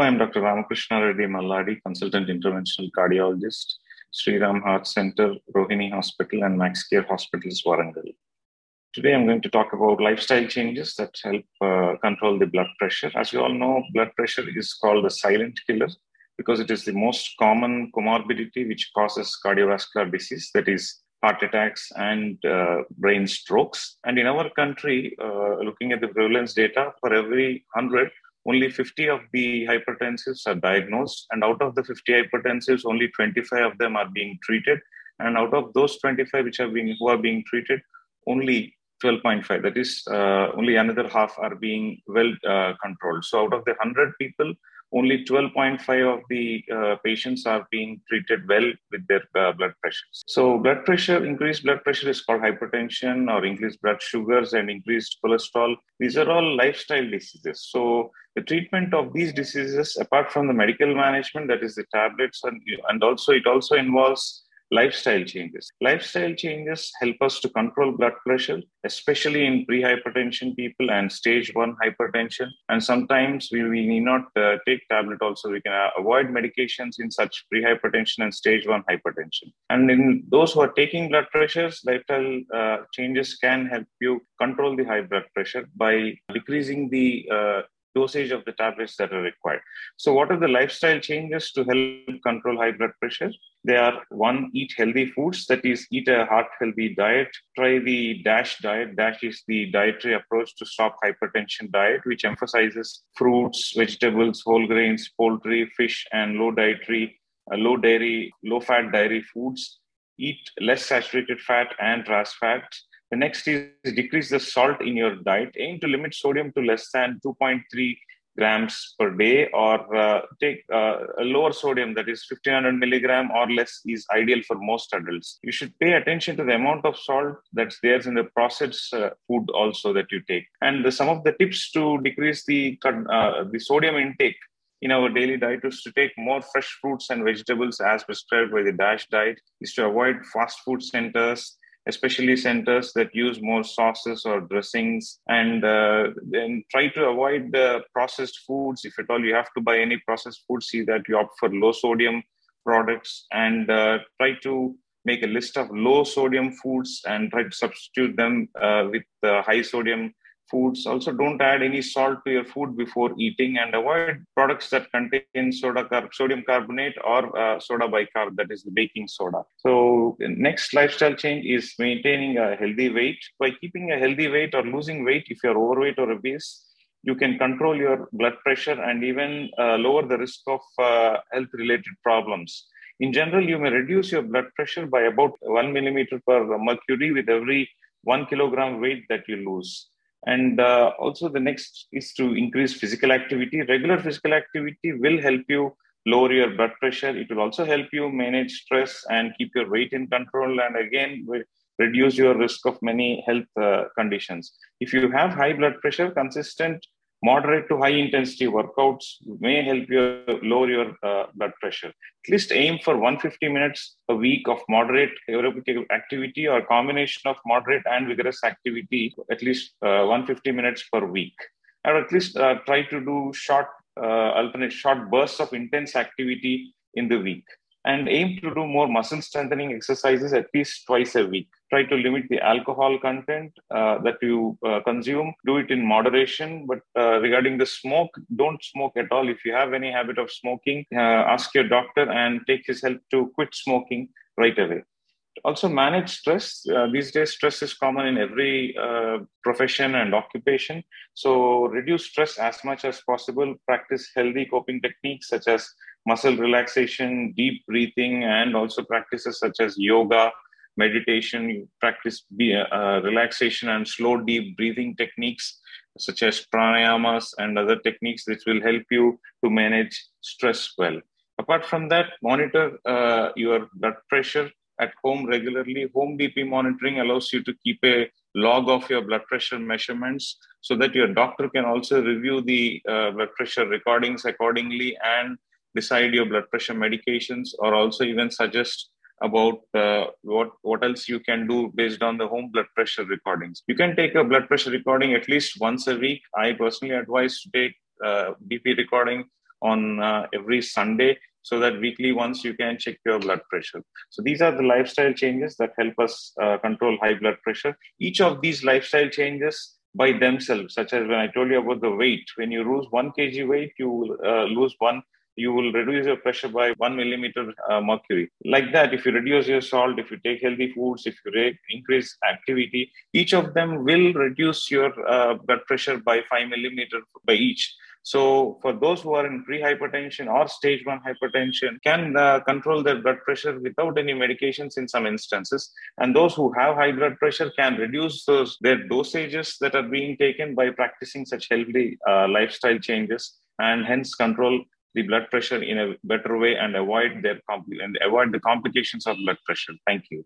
I'm Dr. Ramakrishna Reddy Malladi, consultant interventional cardiologist, Sri Ram Heart Center, Rohini Hospital, and Max Care Hospitals, Warangal. Today, I'm going to talk about lifestyle changes that help uh, control the blood pressure. As you all know, blood pressure is called the silent killer because it is the most common comorbidity which causes cardiovascular disease, that is, heart attacks and uh, brain strokes. And in our country, uh, looking at the prevalence data, for every 100, only 50 of the hypertensives are diagnosed. And out of the 50 hypertensives, only 25 of them are being treated. And out of those 25 which are being, who are being treated, only 12.5, that is, uh, only another half are being well uh, controlled. So out of the 100 people, only 12.5 of the uh, patients are being treated well with their uh, blood pressures. So, blood pressure, increased blood pressure is called hypertension or increased blood sugars and increased cholesterol. These are all lifestyle diseases. So, the treatment of these diseases, apart from the medical management, that is the tablets, and, and also it also involves lifestyle changes. Lifestyle changes help us to control blood pressure, especially in prehypertension people and stage one hypertension. And sometimes we, we need not uh, take tablet also. We can uh, avoid medications in such prehypertension and stage one hypertension. And in those who are taking blood pressures, lifestyle uh, changes can help you control the high blood pressure by decreasing the uh, dosage of the tablets that are required. So, what are the lifestyle changes to help control high blood pressure? They are one, eat healthy foods, that is, eat a heart healthy diet. Try the DASH diet. DASH is the dietary approach to stop hypertension diet, which emphasizes fruits, vegetables, whole grains, poultry, fish, and low dietary, uh, low dairy, low fat dairy foods. Eat less saturated fat and trans fats the next is decrease the salt in your diet. Aim to limit sodium to less than 2.3 grams per day or uh, take uh, a lower sodium that is 1500 milligram or less is ideal for most adults you should pay attention to the amount of salt that's there in the processed uh, food also that you take and the, some of the tips to decrease the uh, the sodium intake in our daily diet is to take more fresh fruits and vegetables as prescribed by the dash diet is to avoid fast food centers especially centers that use more sauces or dressings, and uh, then try to avoid the processed foods. If at all you have to buy any processed food, see that you opt for low sodium products and uh, try to make a list of low sodium foods and try to substitute them uh, with high sodium foods. Also, don't add any salt to your food before eating and avoid products that contain soda sodium carbonate or uh, soda bicarb, that is the baking soda. So, next lifestyle change is maintaining a healthy weight. By keeping a healthy weight or losing weight, if you're overweight or obese, you can control your blood pressure and even uh, lower the risk of uh, health related problems. In general, you may reduce your blood pressure by about one millimeter per mercury with every one kilogram weight that you lose. And uh, also, the next is to increase physical activity. Regular physical activity will help you lower your blood pressure. It will also help you manage stress and keep your weight in control. And again, reduce your risk of many health uh, conditions. If you have high blood pressure, consistent moderate to high intensity workouts may help you lower your uh, blood pressure. At least aim for 150 minutes a week of moderate aerobic activity or combination of moderate and vigorous activity, at least uh, 150 minutes per week. Or at least uh, try to do short, uh, alternate short bursts of intense activity in the week and aim to do more muscle strengthening exercises at least twice a week. Try to limit the alcohol content uh, that you uh, consume. Do it in moderation. But uh, regarding the smoke, don't smoke at all. If you have any habit of smoking, uh, ask your doctor and take his help to quit smoking right away. Also, manage stress. Uh, these days, stress is common in every uh, profession and occupation. So, reduce stress as much as possible. Practice healthy coping techniques such as muscle relaxation, deep breathing, and also practices such as yoga, meditation. You practice uh, relaxation and slow, deep breathing techniques such as pranayamas and other techniques which will help you to manage stress well. Apart from that, monitor uh, your blood pressure at home regularly. Home BP monitoring allows you to keep a log of your blood pressure measurements so that your doctor can also review the uh, blood pressure recordings accordingly and decide your blood pressure medications or also even suggest about uh, what what else you can do based on the home blood pressure recordings you can take a blood pressure recording at least once a week i personally advise to take uh, bp recording on uh, every Sunday so that weekly once you can check your blood pressure. So these are the lifestyle changes that help us uh, control high blood pressure. Each of these lifestyle changes by themselves, such as when I told you about the weight, when you lose one kg weight, you uh, lose one you will reduce your pressure by one millimeter uh, mercury. Like that, if you reduce your salt, if you take healthy foods, if you rate, increase activity, each of them will reduce your uh, blood pressure by five millimeter by each. So, for those who are in pre-hypertension or stage one hypertension, can uh, control their blood pressure without any medications in some instances. And those who have high blood pressure can reduce those their dosages that are being taken by practicing such healthy uh, lifestyle changes, and hence control the blood pressure in a better way and avoid their compl- and avoid the complications of blood pressure. Thank you.